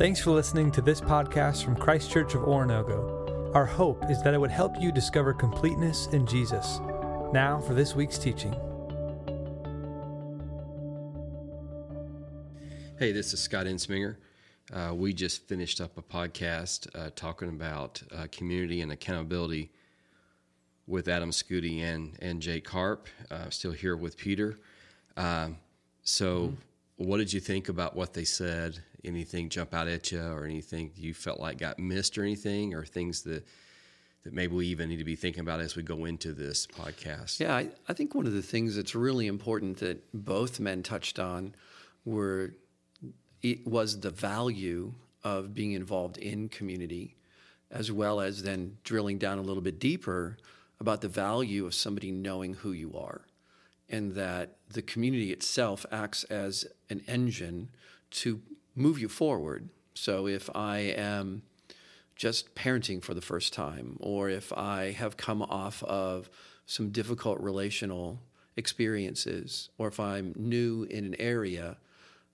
Thanks for listening to this podcast from Christ Church of Oronogo. Our hope is that it would help you discover completeness in Jesus. Now for this week's teaching. Hey, this is Scott Ensminger. Uh, we just finished up a podcast uh, talking about uh, community and accountability with Adam Scooty and, and Jake Harp. Uh, still here with Peter. Um, so, mm-hmm. what did you think about what they said? Anything jump out at you, or anything you felt like got missed, or anything, or things that that maybe we even need to be thinking about as we go into this podcast? Yeah, I, I think one of the things that's really important that both men touched on were it was the value of being involved in community, as well as then drilling down a little bit deeper about the value of somebody knowing who you are, and that the community itself acts as an engine to move you forward. So if I am just parenting for the first time, or if I have come off of some difficult relational experiences, or if I'm new in an area,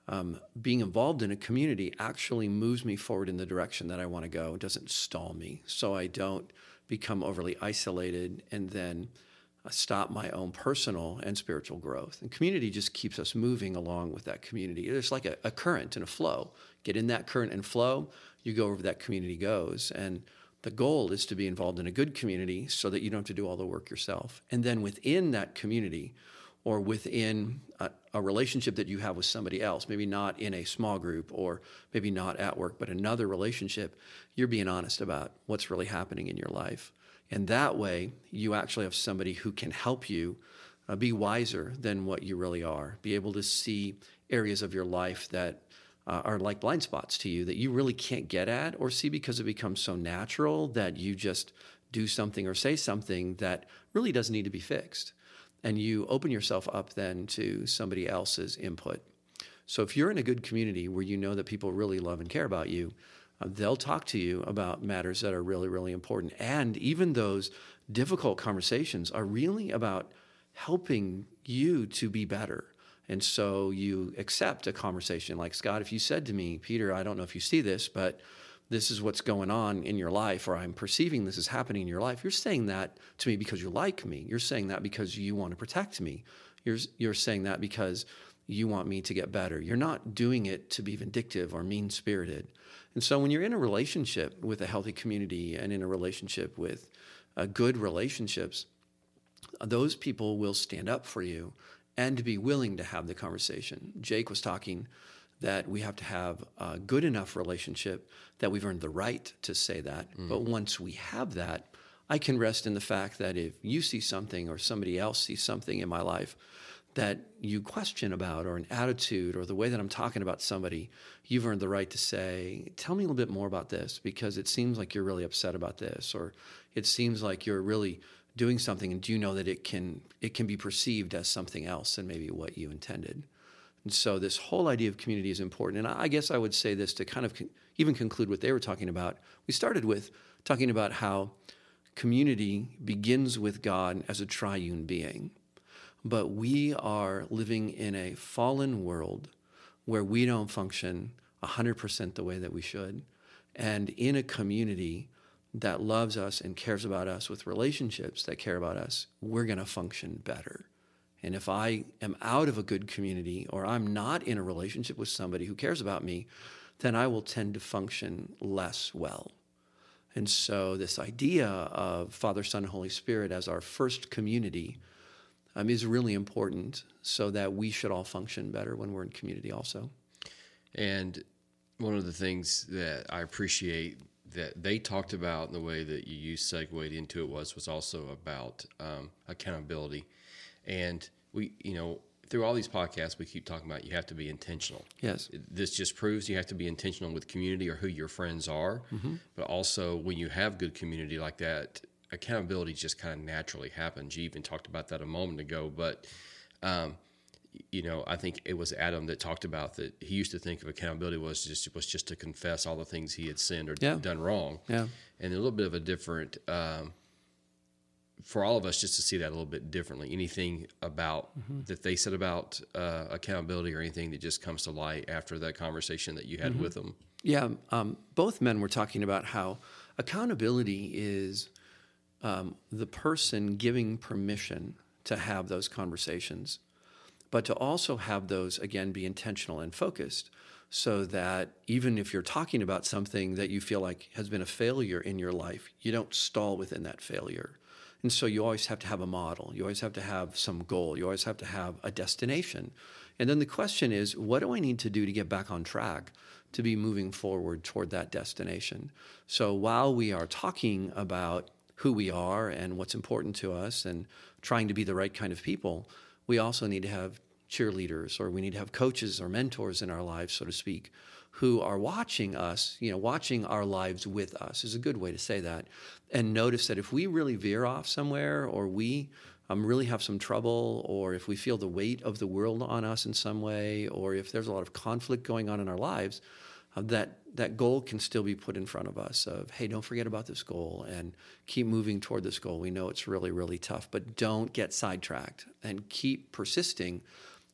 um, being involved in a community actually moves me forward in the direction that I want to go. It doesn't stall me, so I don't become overly isolated and then stop my own personal and spiritual growth. And community just keeps us moving along with that community. It's like a, a current and a flow. Get in that current and flow, you go wherever that community goes. And the goal is to be involved in a good community so that you don't have to do all the work yourself. And then within that community, or within a, a, relationship that you have with somebody else, maybe not in a small group or maybe not at work, but another relationship, you're being honest about what's really happening in your life. And that way, you actually have somebody who can help you uh, be wiser than what you really are, be able to see areas of your life that uh, are like blind spots to you that you really can't get at or see because it becomes so natural that you just do something or say something that really doesn't need to be fixed and you open yourself up then to somebody else's input. So if you're in a good community where you know that people really love and care about you, uh, they'll talk to you about matters that are really, really important. And even those difficult conversations are really about helping you to be better. And so you accept a conversation like Scott, if you said to me, Peter, I don't know if you see this, but this is what's going on in your life, or I'm perceiving this is happening in your life, you're saying that to me because you like me. You're saying that because you want to protect me. You're, you're saying that because you want me to get better. You're not doing it to be vindictive or mean spirited. And so when you're in a relationship with a healthy community and in a relationship with uh, good relationships, those people will stand up for you and be willing to have the conversation. Jake was talking that we have to have a good enough relationship that we've earned the right to say that. Mm. But once we have that, I can rest in the fact that if you see something or somebody else sees something in my life that you question about or an attitude or the way that I'm talking about somebody, you've earned the right to say, Tell me a little bit more about this because it seems like you're really upset about this, or it seems like you're really doing something and do you know that it can it can be perceived as something else than maybe what you intended. And so this whole idea of community is important. And I guess I would say this to kind of con- even conclude what they were talking about. We started with talking about how community begins with God as a triune being. But we are living in a fallen world where we don't function 100% the way that we should. And in a community that loves us and cares about us with relationships that care about us, we're going to function better. And if I am out of a good community or I'm not in a relationship with somebody who cares about me, then I will tend to function less well. And so, this idea of Father, Son, Holy Spirit as our first community um, is really important so that we should all function better when we're in community, also. And one of the things that I appreciate that they talked about in the way that you used segued into it was was also about um, accountability and we, you know, through all these podcasts, we keep talking about you have to be intentional. Yes. This just proves you have to be intentional with community or who your friends are. Mm-hmm. But also, when you have good community like that, accountability just kind of naturally happens. You even talked about that a moment ago. But, um, you know, I think it was Adam that talked about that he used to think of accountability was just was just to confess all the things he had sinned or yeah. done wrong. Yeah. And a little bit of a different um, for all of us just to see that a little bit differently. Anything about Mm-hmm. that they said about uh, accountability or anything that just comes to light after that conversation that you had Mm-hmm. with them? Yeah, um, both men were talking about how accountability is um, the person giving permission to have those conversations, but to also have those, again, be intentional and focused so that even if you're talking about something that you feel like has been a failure in your life, you don't stall within that failure. And so you always have to have a model. You always have to have some goal. You always have to have a destination. And then the question is, what do I need to do to get back on track to be moving forward toward that destination? So while we are talking about who we are and what's important to us and trying to be the right kind of people, we also need to have cheerleaders or we need to have coaches or mentors in our lives, so to speak, who are watching us, you know, watching our lives with us is a good way to say that. And notice that if we really veer off somewhere or we um, really have some trouble, or if we feel the weight of the world on us in some way, or if there's a lot of conflict going on in our lives, uh, that that goal can still be put in front of us of hey don't forget about this goal and keep moving toward this goal. We know it's really really tough but don't get sidetracked and keep persisting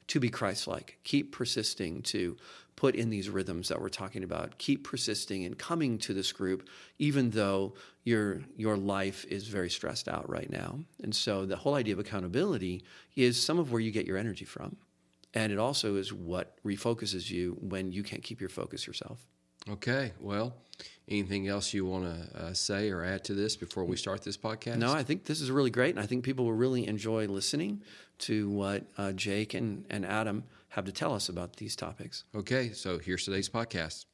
to be christ-like. Keep persisting to put in these rhythms that we're talking about. Keep persisting and coming to this group even though your your life is very stressed out right now. And so the whole idea of accountability is some of where you get your energy from and it also is what refocuses you when you can't keep your focus yourself. Okay. Well, anything else you want to uh, say or add to this before we start this podcast? No, I think this is really great. And I think people will really enjoy listening to what uh, Jake and, and Adam have to tell us about these topics. Okay. So here's today's podcast.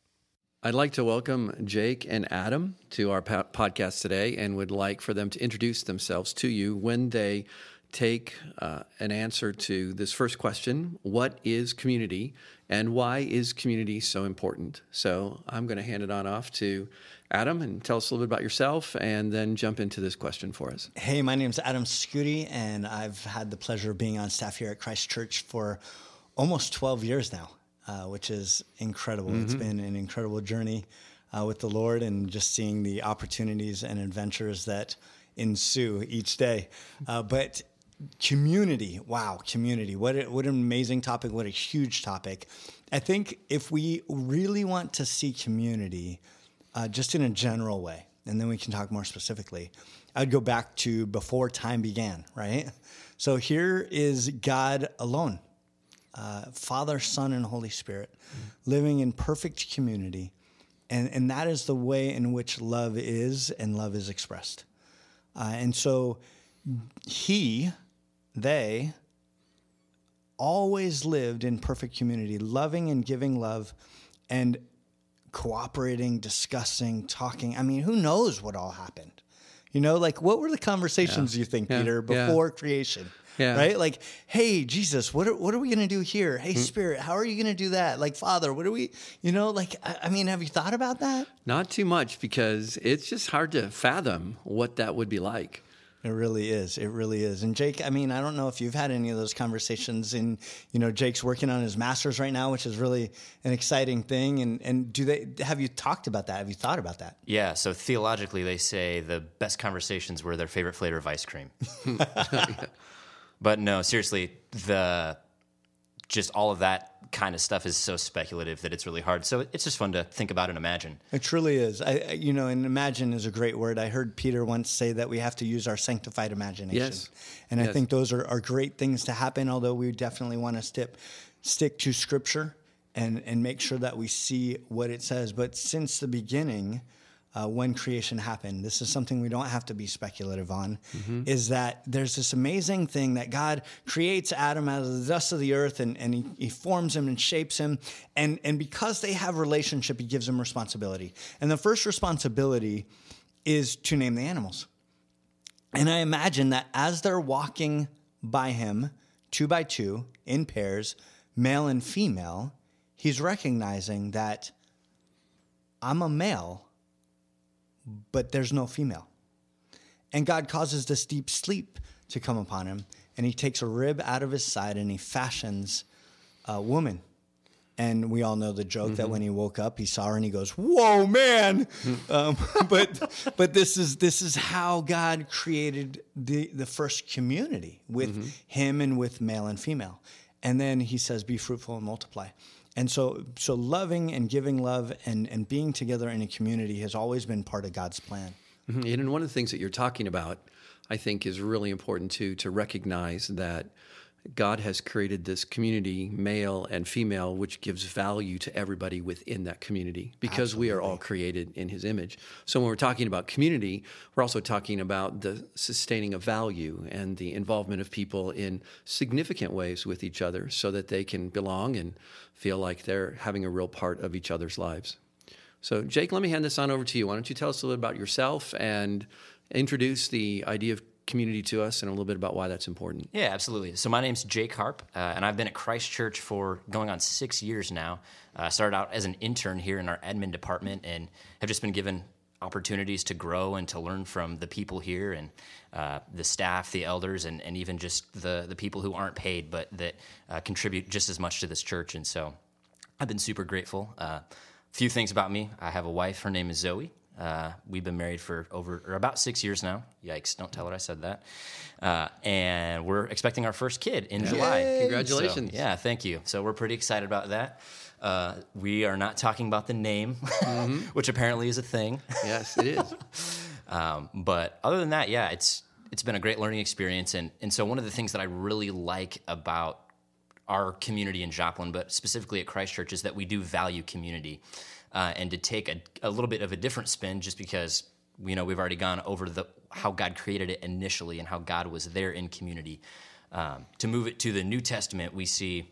I'd like to welcome Jake and Adam to our po- podcast today and would like for them to introduce themselves to you when they take uh, an answer to this first question What is community and why is community so important? So I'm going to hand it on off to Adam and tell us a little bit about yourself and then jump into this question for us. Hey, my name's Adam Scooty, and I've had the pleasure of being on staff here at Christ Church for almost 12 years now, uh, which is incredible. It's been an incredible journey uh, with the Lord and just seeing the opportunities and adventures that ensue each day. Uh, but community, wow, community. What, a, what an amazing topic, what a huge topic. I think if we really want to see community, uh, just in a general way, and then we can talk more specifically. I'd go back to before time began, right? So here is God alone, uh, Father, Son, and Holy Spirit, living in perfect community. And, and that is the way in which love is and love is expressed. Uh, and so he, they, always lived in perfect community, loving and giving love and cooperating, discussing, talking. I mean, who knows what all happened? You know, like what were the conversations you think, Yeah. Peter, Yeah. before creation? Yeah. Right? Like, hey, Jesus, what are, what are we going to do here? Hey, mm. Spirit, how are you going to do that? Like, Father, what are we, you know, like, I, I mean, have you thought about that? Not too much because it's just hard to fathom what that would be like. It really is. It really is. And Jake, I mean, I don't know if you've had any of those conversations. And you know, Jake's working on his masters right now, which is really an exciting thing. And and do they have you talked about that? Have you thought about that? Yeah, so theologically, they say the best conversations were their favorite flavor of ice cream. but no, seriously, the just all of that kind of stuff is so speculative that it's really hard. So it's just fun to think about and imagine. It truly is. I, I- you know, and imagine is a great word. I heard Peter once say that we have to use our sanctified imagination. Yes. And I think those are, are great things to happen, although we definitely want to stick, stick to scripture and, and make sure that we see what it says. But since the beginning, uh, when creation happened, this is something we don't have to be speculative on, is that there's this amazing thing that God creates Adam out of the dust of the earth and, and he, he forms him and shapes him. And, and because they have relationship, he gives them responsibility. And the first responsibility is to name the animals. And I imagine that as they're walking by him, two by two, in pairs, male and female, he's recognizing that I'm a male, but there's no female. And God causes this deep sleep to come upon him, and he takes a rib out of his side and he fashions a woman And we all know the joke that when he woke up, he saw her and he goes, "Whoa, man!" um, but but this is this is how God created the the first community with him and with male and female. And then he says, "Be fruitful and multiply." And so so loving and giving love and and being together in a community has always been part of God's plan. Mhm. And one of the things that you're talking about, I think, is really important too to recognize that God has created this community, male and female, which gives value to everybody within that community because we are all created in His image. So when we're talking about community, we're also talking about the sustaining of value and the involvement of people in significant ways with each other so that they can belong and feel like they're having a real part of each other's lives. So, Jake, let me hand this on over to you. Why don't you tell us a little bit about yourself and introduce the idea of community to us and a little bit about why that's important? Yeah, absolutely. So my name's Jake Harp, uh, and I've been at Christ Church for going on six years now. I uh, started out as an intern here in our admin department, and have just been given opportunities to grow and to learn from the people here and uh, the staff, the elders, and, and even just the the people who aren't paid but that uh, contribute just as much to this church. And so I've been super grateful. A few things about me: I have a wife. Her name is Zoe. Uh, we've been married for over or about six years now. Yikes! Don't tell her I said that. Uh, and we're expecting our first kid in July. Congratulations. So, yeah, thank you. So we're pretty excited about that. Uh, we are not talking about the name, which apparently is a thing. Yes, it is. Um, but other than that, yeah, it's it's been a great learning experience, and and so one of the things that I really like about our community in Joplin, but specifically at Christchurch, is that we do value community, uh, and to take a, a little bit of a different spin, just because you know we've already gone over the how God created it initially and how God was there in community. Um, to move it to the New Testament, we see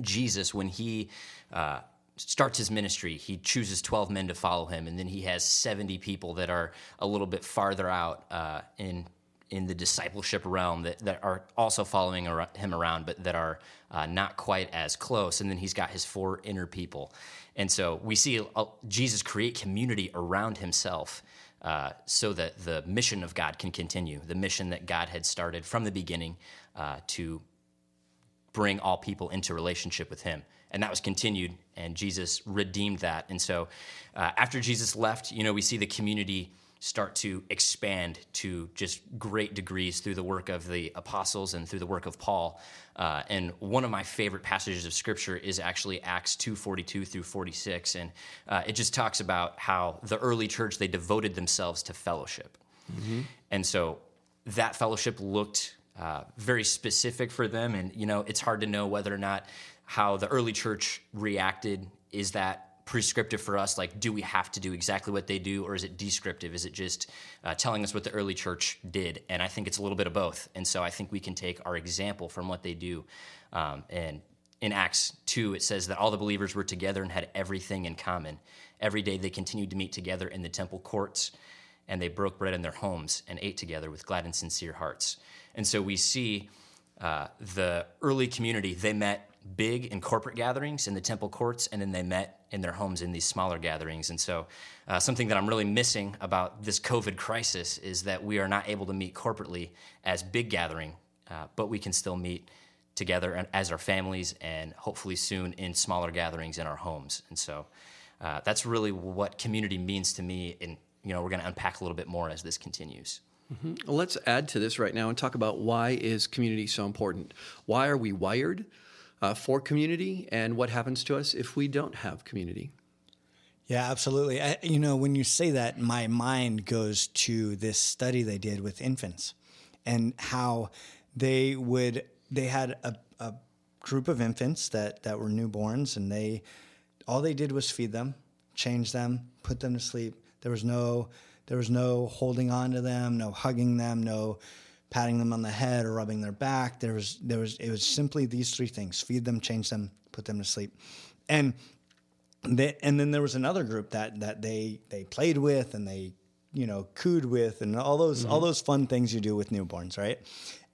Jesus when he uh, starts his ministry, he chooses 12 men to follow him, and then he has 70 people that are a little bit farther out uh, in in the discipleship realm that, that are also following him around, but that are uh, not quite as close. And then he's got his four inner people. And so we see uh, Jesus create community around himself uh, so that the mission of God can continue, the mission that God had started from the beginning uh, to bring all people into relationship with him and that was continued and jesus redeemed that and so uh, after jesus left you know we see the community start to expand to just great degrees through the work of the apostles and through the work of paul uh, and one of my favorite passages of scripture is actually acts 2.42 through 46 and uh, it just talks about how the early church they devoted themselves to fellowship and so that fellowship looked uh, very specific for them. And, you know, it's hard to know whether or not how the early church reacted. Is that prescriptive for us? Like, do we have to do exactly what they do, or is it descriptive? Is it just uh, telling us what the early church did? And I think it's a little bit of both. And so I think we can take our example from what they do. Um, and in Acts 2, it says that all the believers were together and had everything in common. Every day they continued to meet together in the temple courts, and they broke bread in their homes and ate together with glad and sincere hearts. And so we see uh, the early community, they met big in corporate gatherings in the temple courts, and then they met in their homes in these smaller gatherings. And so, uh, something that I'm really missing about this COVID crisis is that we are not able to meet corporately as big gathering, uh, but we can still meet together as our families and hopefully soon in smaller gatherings in our homes. And so, uh, that's really what community means to me. And you know, we're going to unpack a little bit more as this continues. Well, let's add to this right now and talk about why is community so important? Why are we wired uh, for community, and what happens to us if we don't have community? Yeah, absolutely. I, you know, when you say that, my mind goes to this study they did with infants and how they would, they had a, a group of infants that, that were newborns and they, all they did was feed them, change them, put them to sleep. There was no, there was no holding on to them, no hugging them, no patting them on the head or rubbing their back. There was, there was, it was simply these three things: feed them, change them, put them to sleep. And they, and then there was another group that that they they played with and they you know cooed with and all those all mm-hmm. those fun things you do with newborns, right?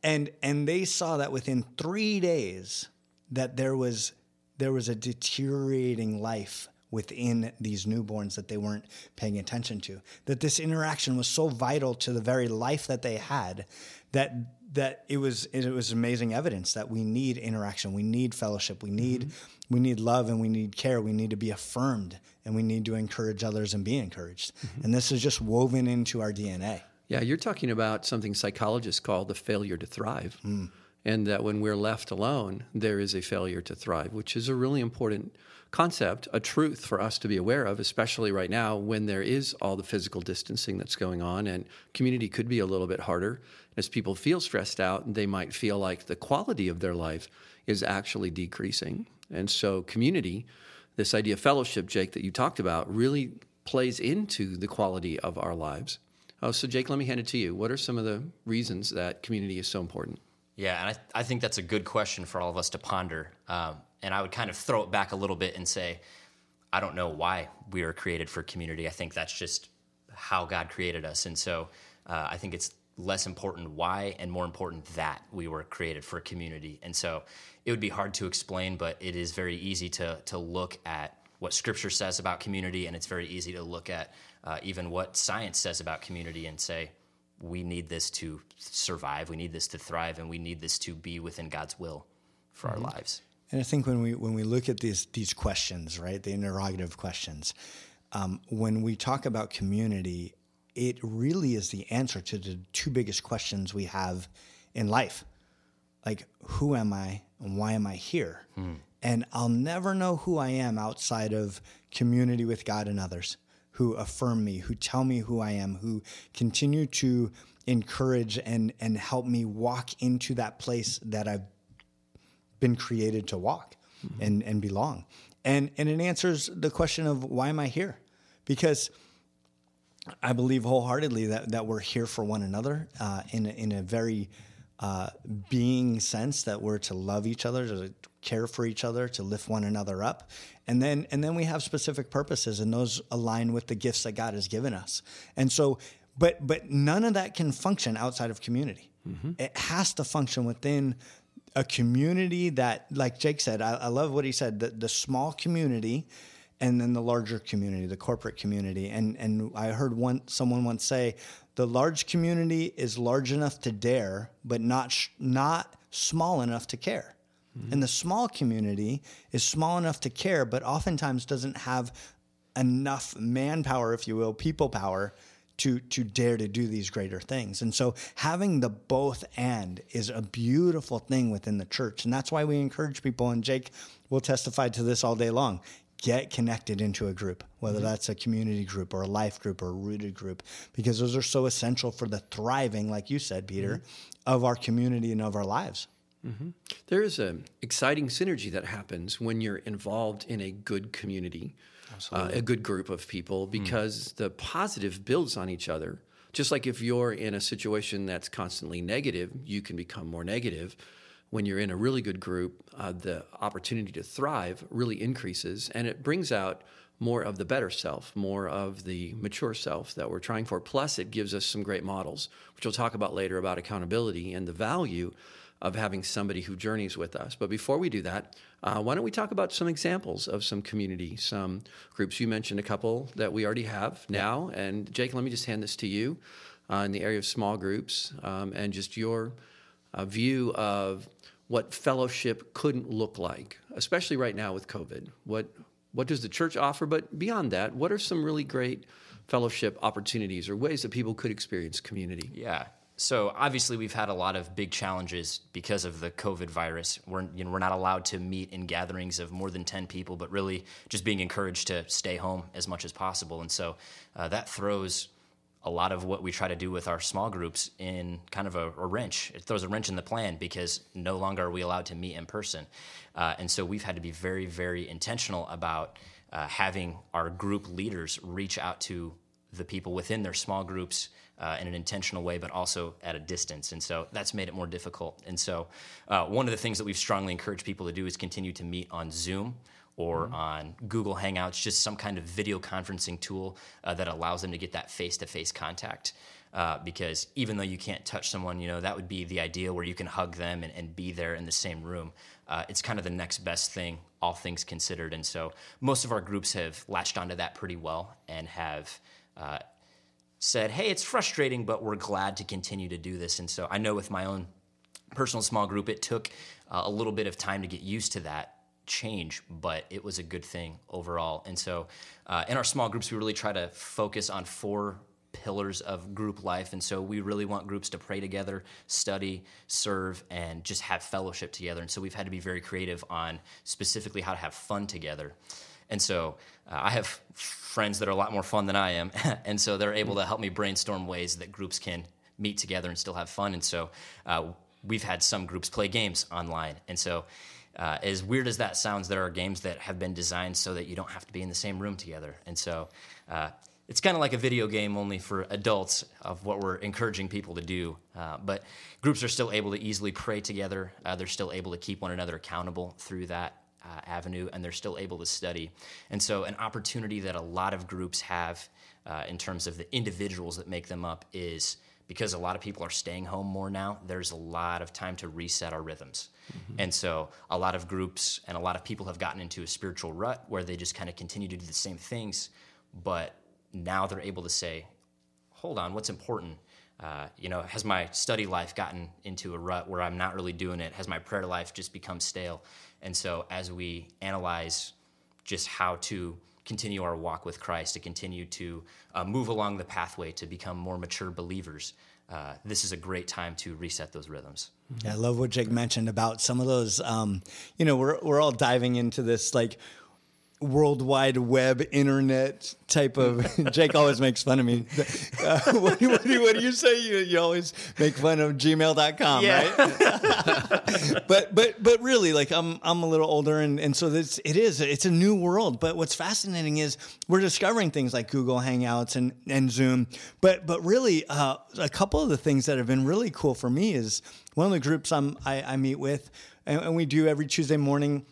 And and they saw that within three days that there was there was a deteriorating life within these newborns that they weren't paying attention to. That this interaction was so vital to the very life that they had that that it was it was amazing evidence that we need interaction, we need fellowship, we need mm-hmm. we need love, and we need care. We need to be affirmed, and we need to encourage others and be encouraged. Mm-hmm. And this is just woven into our DNA. Yeah, you're talking about something psychologists call the failure to thrive. Mm. And that when we're left alone, there is a failure to thrive, which is a really important concept, a truth for us to be aware of, especially right now when there is all the physical distancing that's going on and community could be a little bit harder. As people feel stressed out, they might feel like the quality of their life is actually decreasing. And so, community, this idea of fellowship, Jake, that you talked about, really plays into the quality of our lives. Oh, so Jake, let me hand it to you. What are some of the reasons that community is so important? Yeah, and I, I think that's a good question for all of us to ponder. Um, and I would kind of throw it back a little bit and say, I don't know why we were created for community. I think that's just how God created us. And so uh, I think it's less important why and more important that we were created for community. And so it would be hard to explain, but it is very easy to, to look at what Scripture says about community, and it's very easy to look at uh, even what science says about community and say, we need this to survive, we need this to thrive, and we need this to be within God's will for our lives. And I think when we when we look at these these questions, right, the interrogative questions, um, when we talk about community, it really is the answer to the two biggest questions we have in life, like who am I and why am I here? Hmm. And I'll never know who I am outside of community with God and others who affirm me, who tell me who I am, who continue to encourage and and help me walk into that place that I've been created to walk hmm. and and belong. And and it answers the question of why am I here? Because I believe wholeheartedly that that we're here for one another uh, in a, in a very uh, being sense that we're to love each other, to care for each other, to lift one another up, and then and then we have specific purposes, and those align with the gifts that God has given us. And so, but but none of that can function outside of community. It has to function within a community that, like Jake said, I, I love what he said. The, the small community and then the larger community, the corporate community. And and I heard one someone once say, the large community is large enough to dare, but not sh- not small enough to care. Mm-hmm. And the small community is small enough to care, but oftentimes doesn't have enough manpower, if you will, people power to to dare to do these greater things. And so having the both and is a beautiful thing within the church. And that's why we encourage people and Jake will testify to this all day long. Get connected into a group, whether mm-hmm. that's a community group or a life group or a rooted group, because those are so essential for the thriving, like you said, Peter, mm-hmm. of our community and of our lives. Mm-hmm. There is an exciting synergy that happens when you're involved in a good community, uh, a good group of people, mm. because the positive builds on each other. Just like if you're in a situation that's constantly negative, you can become more negative. When you're in a really good group, uh, the opportunity to thrive really increases and it brings out more of the better self, more of the mature self that we're trying for. Plus, it gives us some great models, which we'll talk about later about accountability and the value of having somebody who journeys with us. But before we do that, uh, why don't we talk about some examples of some community, some groups? You mentioned a couple that we already have now. And Jake, let me just hand this to you uh, in the area of small groups um, and just your uh, view of what fellowship couldn't look like, especially right now with COVID. What what does the church offer? But beyond that, what are some really great fellowship opportunities or ways that people could experience community? Yeah. So obviously we've had a lot of big challenges because of the COVID virus. We're you know we're not allowed to meet in gatherings of more than ten people, but really just being encouraged to stay home as much as possible. And so uh, that throws a lot of what we try to do with our small groups in kind of a, a wrench. It throws a wrench in the plan because no longer are we allowed to meet in person. Uh, and so we've had to be very, very intentional about uh, having our group leaders reach out to the people within their small groups uh, in an intentional way, but also at a distance. And so that's made it more difficult. And so uh, one of the things that we've strongly encouraged people to do is continue to meet on Zoom or on Google Hangouts, just some kind of video conferencing tool uh, that allows them to get that face to face contact. Uh, because even though you can't touch someone, you know, that would be the ideal where you can hug them and, and be there in the same room. Uh, it's kind of the next best thing, all things considered. And so most of our groups have latched onto that pretty well and have said, hey, it's frustrating, but we're glad to continue to do this. And so I know with my own personal small group. It took uh, a little bit of time to get used to that change, but it was a good thing overall. And so, uh, in our small groups, we really try to focus on four pillars of group life. And so, we really want groups to pray together, study, serve, and just have fellowship together. And so, we've had to be very creative on specifically how to have fun together. And so, uh, I have friends that are a lot more fun than I am. and so, they're able to help me brainstorm ways that groups can meet together and still have fun. And so, uh, we've had some groups play games online. And so, uh, as weird as that sounds, there are games that have been designed so that you don't have to be in the same room together. And so uh, it's kind of like a video game only for adults of what we're encouraging people to do. Uh, but groups are still able to easily pray together. Uh, they're still able to keep one another accountable through that. Uh, avenue, and they're still able to study. And so, an opportunity that a lot of groups have uh, in terms of the individuals that make them up is because a lot of people are staying home more now, there's a lot of time to reset our rhythms. Mm-hmm. And so a lot of groups and a lot of people have gotten into a spiritual rut where they just kind of continue to do the same things, but now they're able to say, hold on, what's important? Uh, you know, has my study life gotten into a rut where I'm not really doing it? Has my prayer life just become stale? And so as we analyze just how to continue our walk with Christ, to continue to uh, move along the pathway to become more mature believers, uh, this is a great time to reset those rhythms. I love what Jake mentioned about some of those. Um, you know, we're we're all diving into this like World Wide Web internet type of. Jake always makes fun of me. Uh, what, do, what, what, do, you say? You, you always make fun of gmail.com, yeah. right? but but but really, like I'm I'm a little older, and and so this it is it's a new world. But what's fascinating is we're discovering things like Google Hangouts and and Zoom. But but really, uh, a couple of the things that have been really cool for me is one of the groups I'm I, I meet with, and, and we do every Tuesday morning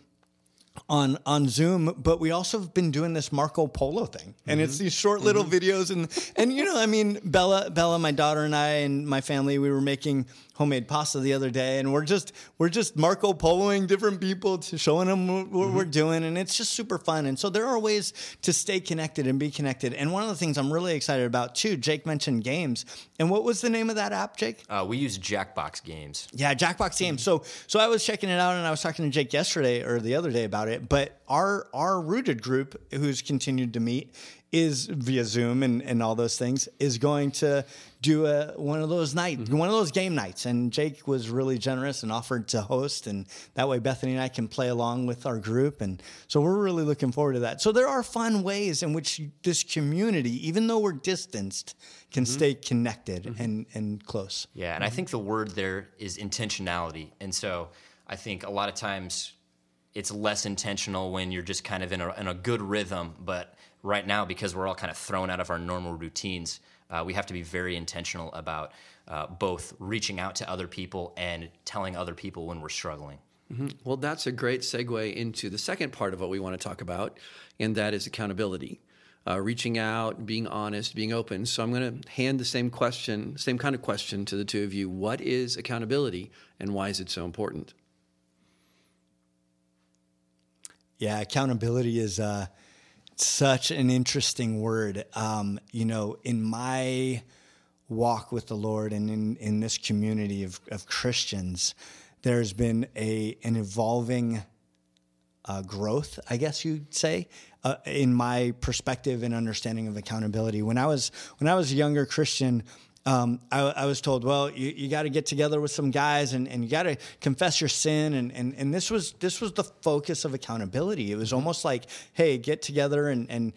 on on Zoom, but we also have been doing this Marco Polo thing, and mm-hmm. it's these short little mm-hmm. videos, and and you know, I mean, Bella, Bella, my daughter and I and my family, we were making homemade pasta the other day, and we're just we're just Marco Poloing different people to showing them what mm-hmm. we're doing, and it's just super fun. And so there are ways to stay connected and be connected. And one of the things I'm really excited about too, Jake mentioned games, and what was the name of that app, Jake? Uh, we use Jackbox Games. Yeah, Jackbox Games. So so I was checking it out, and I was talking to Jake yesterday or the other day about it. But our our rooted group, who's continued to meet, is via Zoom and, and all those things, is going to do a, one of those nights, mm-hmm. one of those game nights. And Jake was really generous and offered to host. And that way Bethany and I can play along with our group. And so we're really looking forward to that. So there are fun ways in which this community, even though we're distanced, can mm-hmm. stay connected mm-hmm. and, and close. Yeah. And I think the word there is intentionality. And so I think a lot of times it's less intentional when you're just kind of in a, in a good rhythm. But right now, because we're all kind of thrown out of our normal routines, uh, we have to be very intentional about uh, both reaching out to other people and telling other people when we're struggling. Mm-hmm. Well, that's a great segue into the second part of what we want to talk about, and that is accountability. Uh, reaching out, being honest, being open. So I'm going to hand the same question, same kind of question to the two of you. What is accountability, and why is it so important? Yeah, accountability is uh, such an interesting word. Um, you know, in my walk with the Lord and in, in this community of, of Christians, there's been a an evolving uh, growth, I guess you'd say, uh, in my perspective and understanding of accountability. When I was when I was a younger Christian, um, I, I, was told, well, you, you got to get together with some guys and, and you got to confess your sin. And, and, and this was this was the focus of accountability. It was almost like, hey, get together and, and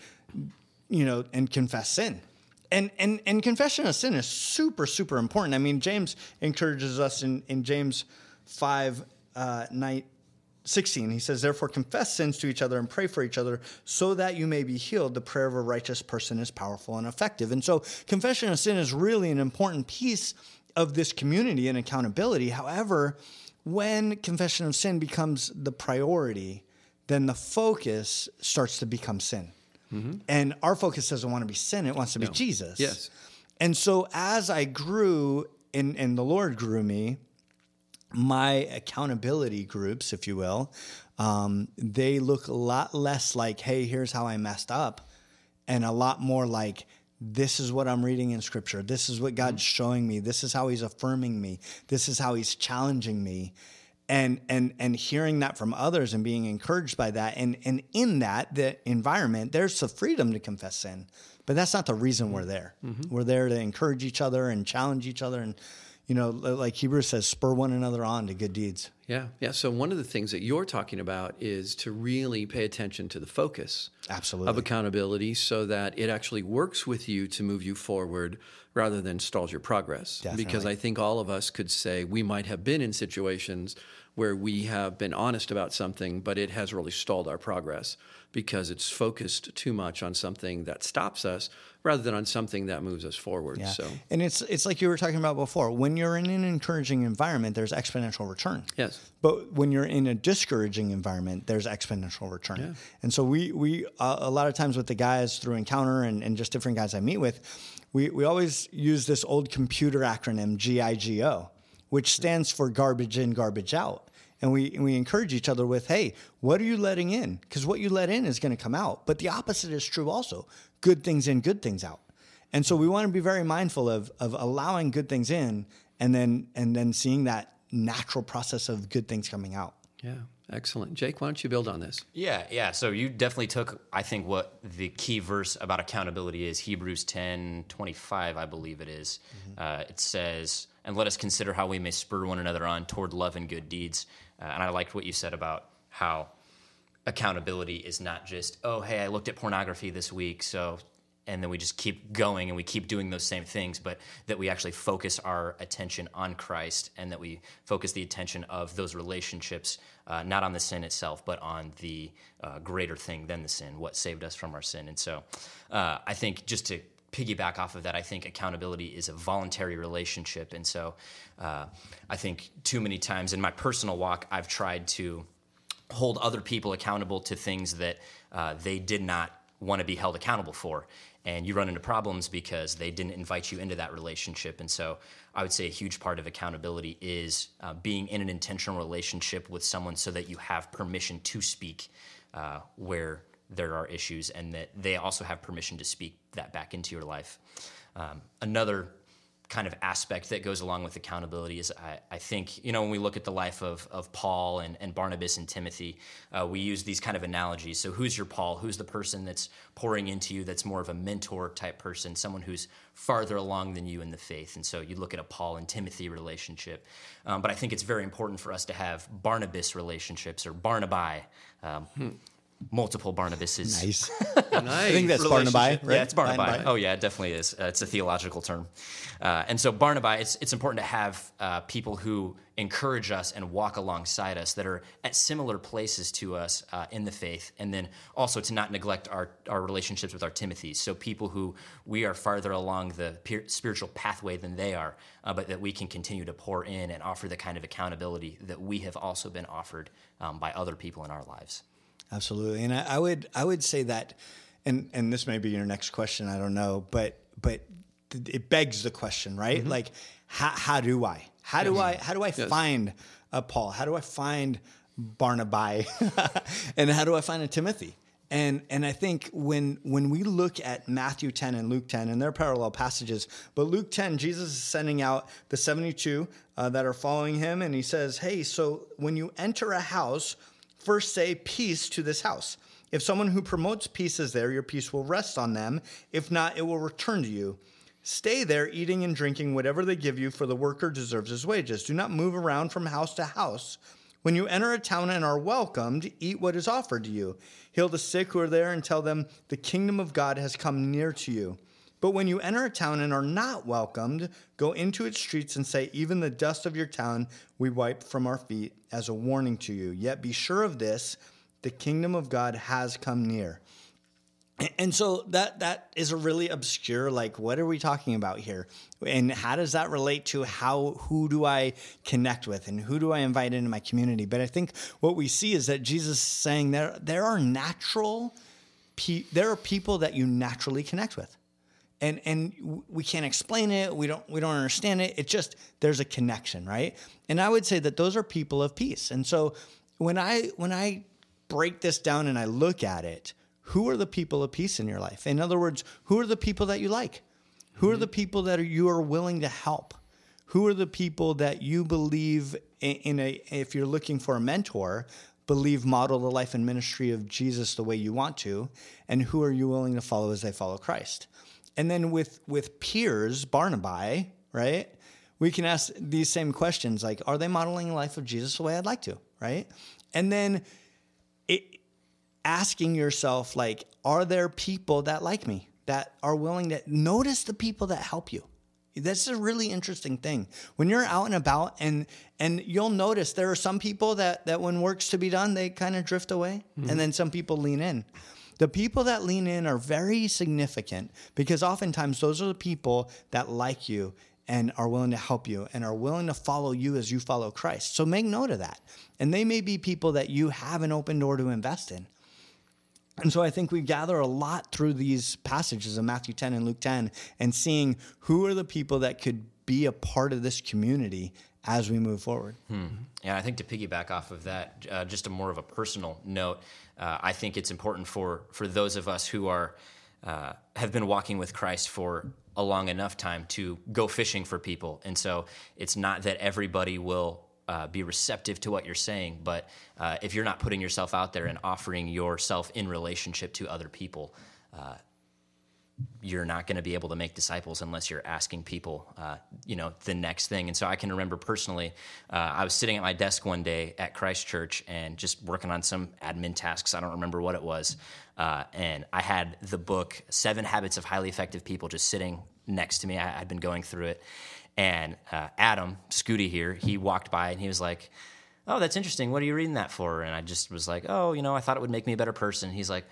you know and confess sin. And, and, and confession of sin is super, super important. I mean, James encourages us in, in James 5, uh, 16, he says, Therefore, confess sins to each other and pray for each other so that you may be healed. The prayer of a righteous person is powerful and effective. And so, confession of sin is really an important piece of this community and accountability. However, when confession of sin becomes the priority, then the focus starts to become sin. Mm-hmm. And our focus doesn't want to be sin, it wants to no. be Jesus. Yes. And so, as I grew and, and the Lord grew me, my accountability groups, if you will, um, they look a lot less like, hey, here's how I messed up, and a lot more like, this is what I'm reading in scripture. This is what God's mm. showing me. This is how he's affirming me. This is how he's challenging me. And and and hearing that from others and being encouraged by that and and in that the environment there's the freedom to confess sin. But that's not the reason we're mm. there. Mm-hmm. We're there to encourage each other and challenge each other and you know like Hebrews says spur one another on to good deeds. Yeah, yeah. So one of the things that you're talking about is to really pay attention to the focus Absolutely. of accountability so that it actually works with you to move you forward rather than stalls your progress. Because I think all of us could say we might have been in situations where we have been honest about something, but it has really stalled our progress because it's focused too much on something that stops us rather than on something that moves us forward. Yeah. So, And it's it's like you were talking about before. When you're in an encouraging environment, there's exponential return. yes. But when you're in a discouraging environment, there's exponential return. And so we we uh, a lot of times with the guys through Encounter and, and just different guys I meet with, we we always use this old computer acronym GIGO, which stands for garbage in, garbage out. And we and we encourage each other with, hey, what are you letting in? Because what you let in is going to come out. But the opposite is true also. Good things in, good things out. And so we want to be very mindful of of allowing good things in and then and then seeing that natural process of good things coming out. Yeah. Excellent. Jake, why don't you build on this? Yeah, yeah. So you definitely took, I think, what the key verse about accountability is Hebrews 10 25, I believe it is. Uh, it says, And let us consider how we may spur one another on toward love and good deeds. Uh, and I liked what you said about how accountability is not just, oh, hey, I looked at pornography this week, so and then we just keep going and we keep doing those same things, but that we actually focus our attention on Christ and that we focus the attention of those relationships uh, not on the sin itself, but on the uh, greater thing than the sin, what saved us from our sin. And so uh, I think just to piggyback off of that, I think accountability is a voluntary relationship. And so uh, I think too many times in my personal walk, I've tried to hold other people accountable to things that uh, they did not want to be held accountable for. And you run into problems because they didn't invite you into that relationship. And so I would say a huge part of accountability is uh, being in an intentional relationship with someone so that you have permission to speak uh, where there are issues and that they also have permission to speak that back into your life. Um, another kind of aspect that goes along with accountability is I, I, think, you know, when we look at the life of, of Paul and, and Barnabas and Timothy, uh, we use these kind of analogies. So, who's your Paul? Who's the person that's pouring into you that's more of a mentor type person, someone who's farther along than you in the faith? And so, you look at a Paul and Timothy relationship. Um, but I think it's very important for us to have Barnabas relationships or Barnabai. Um, Hmm. Multiple Barnabases. Nice. Nice. I think that's Barnaby, right? Yeah, it's Barnaby. Barnaby. Oh, yeah, it definitely is. Uh, it's a theological term. Uh, and so, Barnaby, it's, it's important to have uh, people who encourage us and walk alongside us that are at similar places to us uh, in the faith. And then also to not neglect our, our relationships with our Timothys. So, people who we are farther along the peer, spiritual pathway than they are, uh, but that we can continue to pour in and offer the kind of accountability that we have also been offered um, by other people in our lives. Absolutely, and I, I would I would say that, and and this may be your next question. I don't know, but but it begs the question, right? Like, how, how do I? How do I? How do I find a Paul? How do I find Barnaby? and how do I find a Timothy? And and I think when when we look at Matthew 10 and Luke 10, and they're parallel passages, but Luke 10, Jesus is sending out the 72 uh, that are following him, and he says, Hey, so when you enter a house, first say peace to this house. If someone who promotes peace is there, your peace will rest on them. If not, it will return to you. Stay there, eating and drinking whatever they give you, for the worker deserves his wages. Do not move around from house to house. When you enter a town and are welcomed, eat what is offered to you. Heal the sick who are there and tell them, The kingdom of God has come near to you. But when you enter a town and are not welcomed, go into its streets and say, Even the dust of your town we wipe from our feet as a warning to you. Yet be sure of this the kingdom of God has come near. And so that that is a really obscure like what are we talking about here? And how does that relate to how who do I connect with and who do I invite into my community? But I think what we see is that Jesus is saying there there are natural there are people that you naturally connect with and and we can't explain it we don't we don't understand it it just there's a connection right and i would say that those are people of peace and so when i when i break this down and i look at it who are the people of peace in your life? In other words, who are the people that you like? Who are the mm-hmm. people that are, you are willing to help? Who are the people that you believe in, in a, if you're looking for a mentor, believe model the life and ministry of Jesus the way you want to? And who are you willing to follow as they follow Christ? And then with, with peers, Barnaby, right? We can ask these same questions like, are they modeling the life of Jesus the way I'd like to, right? And then it, asking yourself, like, are there people that like me? that are willing to notice the people that help you. That's a really interesting thing. When you're out and about and and you'll notice there are some people that that when work's to be done, they kind of drift away mm-hmm. and then some people lean in. The people that lean in are very significant because oftentimes those are the people that like you and are willing to help you and are willing to follow you as you follow Christ. So make note of that. And they may be people that you have an open door to invest in. And so I think we gather a lot through these passages of Matthew 10 and Luke 10 and seeing who are the people that could be a part of this community as we move forward. Hmm. Yeah, I think to piggyback off of that, uh, just a more of a personal note, uh, I think it's important for for those of us who are uh, have been walking with Christ for a long enough time to go fishing for people, and so it's not that everybody will uh, be receptive to what you're saying. But uh, if you're not putting yourself out there and offering yourself in relationship to other people, uh, you're not going to be able to make disciples unless you're asking people, uh, you know, the next thing. And so I can remember personally, uh, I was sitting at my desk one day at Christ Church and just working on some admin tasks. I don't remember what it was. Uh, and I had the book Seven Habits of Highly Effective People just sitting next to me. I, had been going through it. And uh, Adam Scooty here, he walked by and he was like, "Oh, that's interesting. What are you reading that for?" And I just was like, "Oh, you know, I thought it would make me a better person." He's like,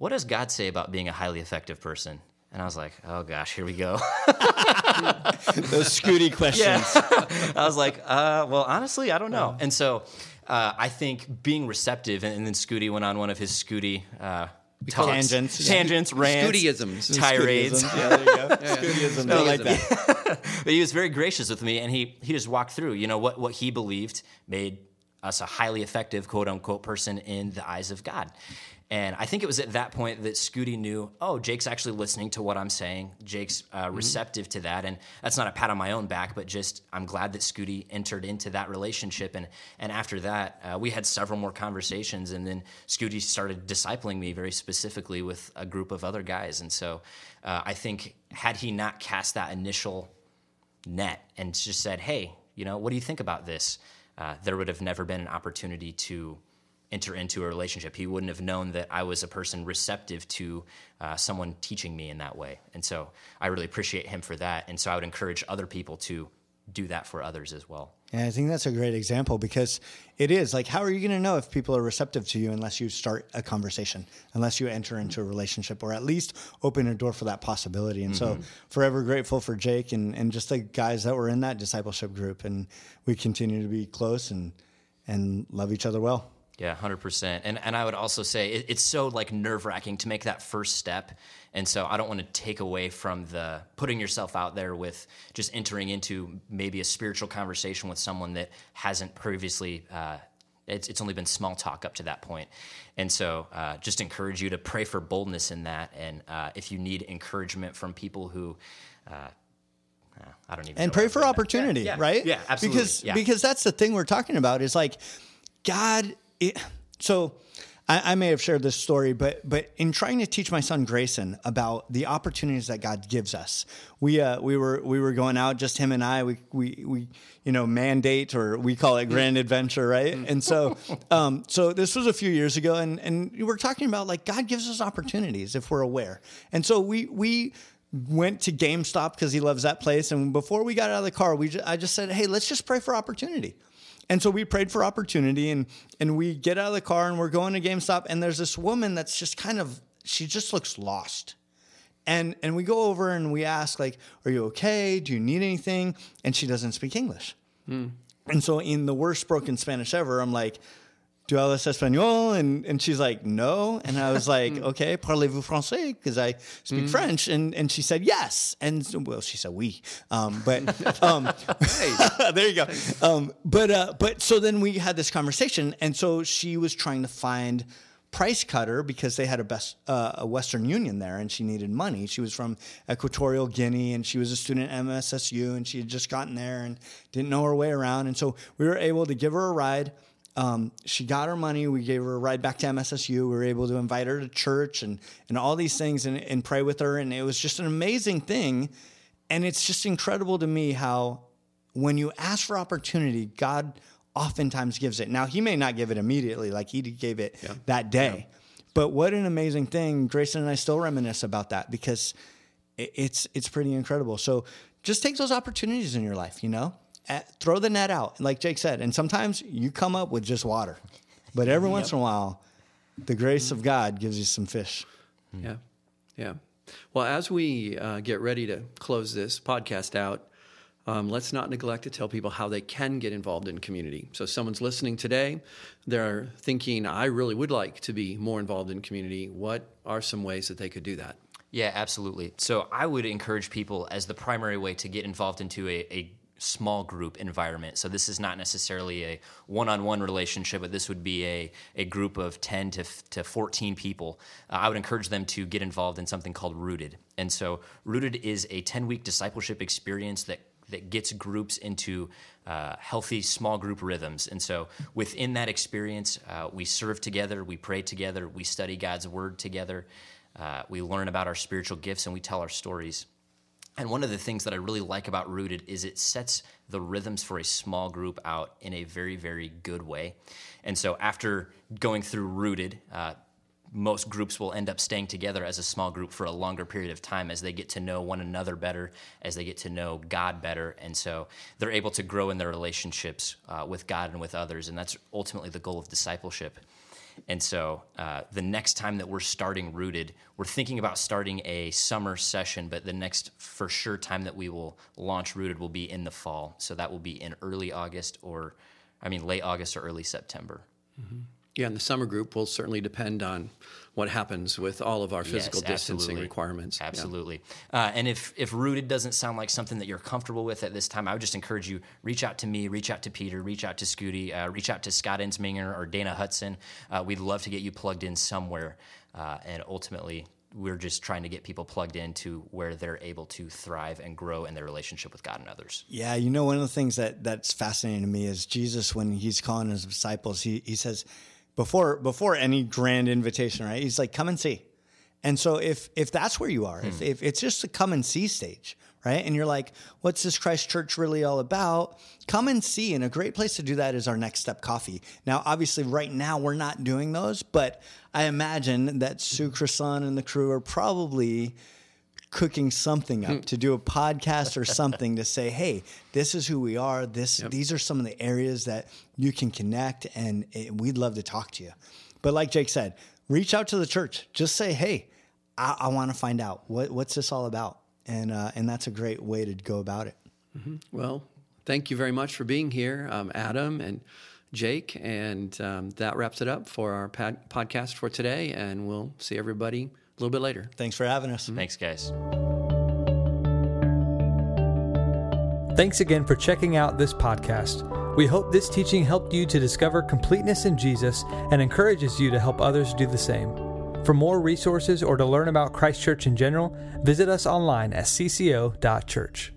"What does God say about being a highly effective person?" And I was like, "Oh gosh, here we go." Those Scooty questions. Yeah. I was like, uh, "Well, honestly, I don't know." And so. Uh, I think being receptive, and, and, then Scooty went on one of his Scooty uh, Talks, tangents, tangents, rants, Scootyisms, tirades. Yeah, there you go. yeah, Scootyisms. I like that. but he was very gracious with me, and he he just walked through. You know what what he believed made us a highly effective quote unquote person in the eyes of God. And I think it was at that point that Scooty knew, oh, Jake's actually listening to what I'm saying. Jake's uh, mm-hmm. receptive to that. And that's not a pat on my own back, but just I'm glad that Scooty entered into that relationship. And, and after that, uh, we had several more conversations. And then Scooty started discipling me very specifically with a group of other guys. And so uh, I think, had he not cast that initial net and just said, hey, you know, what do you think about this? Uh, there would have never been an opportunity to enter into a relationship. He wouldn't have known that I was a person receptive to uh, someone teaching me in that way. And so I really appreciate him for that. And so I would encourage other people to do that for others as well. Yeah, I think that's a great example because it is like, how are you going to know if people are receptive to you unless you start a conversation, unless you enter into a relationship, or at least open a door for that possibility? And mm-hmm. so, forever grateful for Jake and, and just the guys that were in that discipleship group. And we continue to be close and, and love each other well. Yeah, hundred percent. And and I would also say it, it's so like nerve wracking to make that first step. And so I don't want to take away from the putting yourself out there with just entering into maybe a spiritual conversation with someone that hasn't previously. Uh, it's, it's only been small talk up to that point. And so uh, just encourage you to pray for boldness in that. And uh, if you need encouragement from people who, uh, I don't even and pray for opportunity, yeah, yeah, right? Yeah, absolutely. Because yeah. because that's the thing we're talking about is like God it, so I, I, may have shared this story, but but in trying to teach my son Grayson about the opportunities that God gives us, we uh, we were we were going out, just him and I. We we we you know mandate or we call it grand adventure, right? Mm. And so um, so this was a few years ago, and and we were talking about like God gives us opportunities if we're aware, and so we we went to GameStop because he loves that place. And before we got out of the car, we just, I just said, "Hey, let's just pray for opportunity." And so we prayed for opportunity and and we get out of the car and we're going to GameStop and there's this woman that's just kind of she just looks lost. And and we go over and we ask like, "Are you okay? Do you need anything?" And she doesn't speak English. Hmm. And so in the worst broken Spanish ever, I'm like, do you hablas español? And, and she's like, no. And I was like, okay, parlez-vous français? Because I speak mm. French. And, and she said, yes. And well, she said, oui. Um, but um, there you go. Um, but, uh, but so then we had this conversation. And so she was trying to find price cutter because they had a best uh, a Western Union there, and she needed money. She was from Equatorial Guinea, and she was a student at MSSU, and she had just gotten there and didn't know her way around. And so we were able to give her a ride. Um, she got her money. We gave her a ride back to MSSU. We were able to invite her to church and and all these things and, and pray with her. And it was just an amazing thing. And it's just incredible to me how when you ask for opportunity, God oftentimes gives it. Now, he may not give it immediately, like he gave it yeah. that day. Yeah. But what an amazing thing. Grayson and I still reminisce about that because it's it's pretty incredible. So just take those opportunities in your life, you know? At, throw the net out, like Jake said. And sometimes you come up with just water. But every yep. once in a while, the grace of God gives you some fish. Yeah. Yeah. Well, as we uh, get ready to close this podcast out, um, let's not neglect to tell people how they can get involved in community. So, someone's listening today, they're thinking, I really would like to be more involved in community. What are some ways that they could do that? Yeah, absolutely. So, I would encourage people as the primary way to get involved into a, a small group environment. So this is not necessarily a one-on-one relationship, but this would be a, a group of 10 to, to 14 people. Uh, I would encourage them to get involved in something called Rooted. And so Rooted is a 10-week discipleship experience that that gets groups into uh, healthy small group rhythms. And so within that experience, uh, we serve together, we pray together, we study God's word together, uh, we learn about our spiritual gifts, and we tell our stories. And one of the things that I really like about Rooted is it sets the rhythms for a small group out in a very, very good way. And so after going through Rooted, uh, most groups will end up staying together as a small group for a longer period of time as they get to know one another better, as they get to know God better. And so they're able to grow in their relationships uh, with God and with others. And that's ultimately the goal of discipleship. And so uh, the next time that we're starting Rooted, we're thinking about starting a summer session, but the next for sure time that we will launch Rooted will be in the fall. So that will be in early August or, I mean, late August or early September. Mm-hmm. Yeah, and the summer group will certainly depend on what happens with all of our physical yes, distancing requirements. Absolutely. Yeah. Uh, and if, if rooted doesn't sound like something that you're comfortable with at this time, I would just encourage you reach out to me, reach out to Peter, reach out to Scooty, uh, reach out to Scott Ensminger or Dana Hudson. Uh, we'd love to get you plugged in somewhere. Uh, and ultimately, we're just trying to get people plugged into where they're able to thrive and grow in their relationship with God and others. Yeah, you know, one of the things that that's fascinating to me is Jesus when he's calling his disciples, he he says, before before any grand invitation, right? He's like, come and see. And so if if that's where you are, hmm. if, if it's just a come and see stage, right? And you're like, what's this Christ Church really all about? Come and see. And a great place to do that is our Next Step Coffee. Now, obviously, right now we're not doing those, but I imagine that Sue Croissant and the crew are probably cooking something up hmm. to do a podcast or something to say, hey, this is who we are. This yep. these are some of the areas that you can connect, and it, we'd love to talk to you. But like Jake said, reach out to the church. Just say, hey, I, I want to find out what, what's this all about, and uh, and that's a great way to go about it. Mm-hmm. Well, thank you very much for being here, um, Adam and. Jake, and um, that wraps it up for our pad- podcast for today. And we'll see everybody a little bit later. Thanks for having us. Mm-hmm. Thanks, guys. Thanks again for checking out this podcast. We hope this teaching helped you to discover completeness in Jesus and encourages you to help others do the same. For more resources or to learn about Christ Church in general, visit us online at cco.church.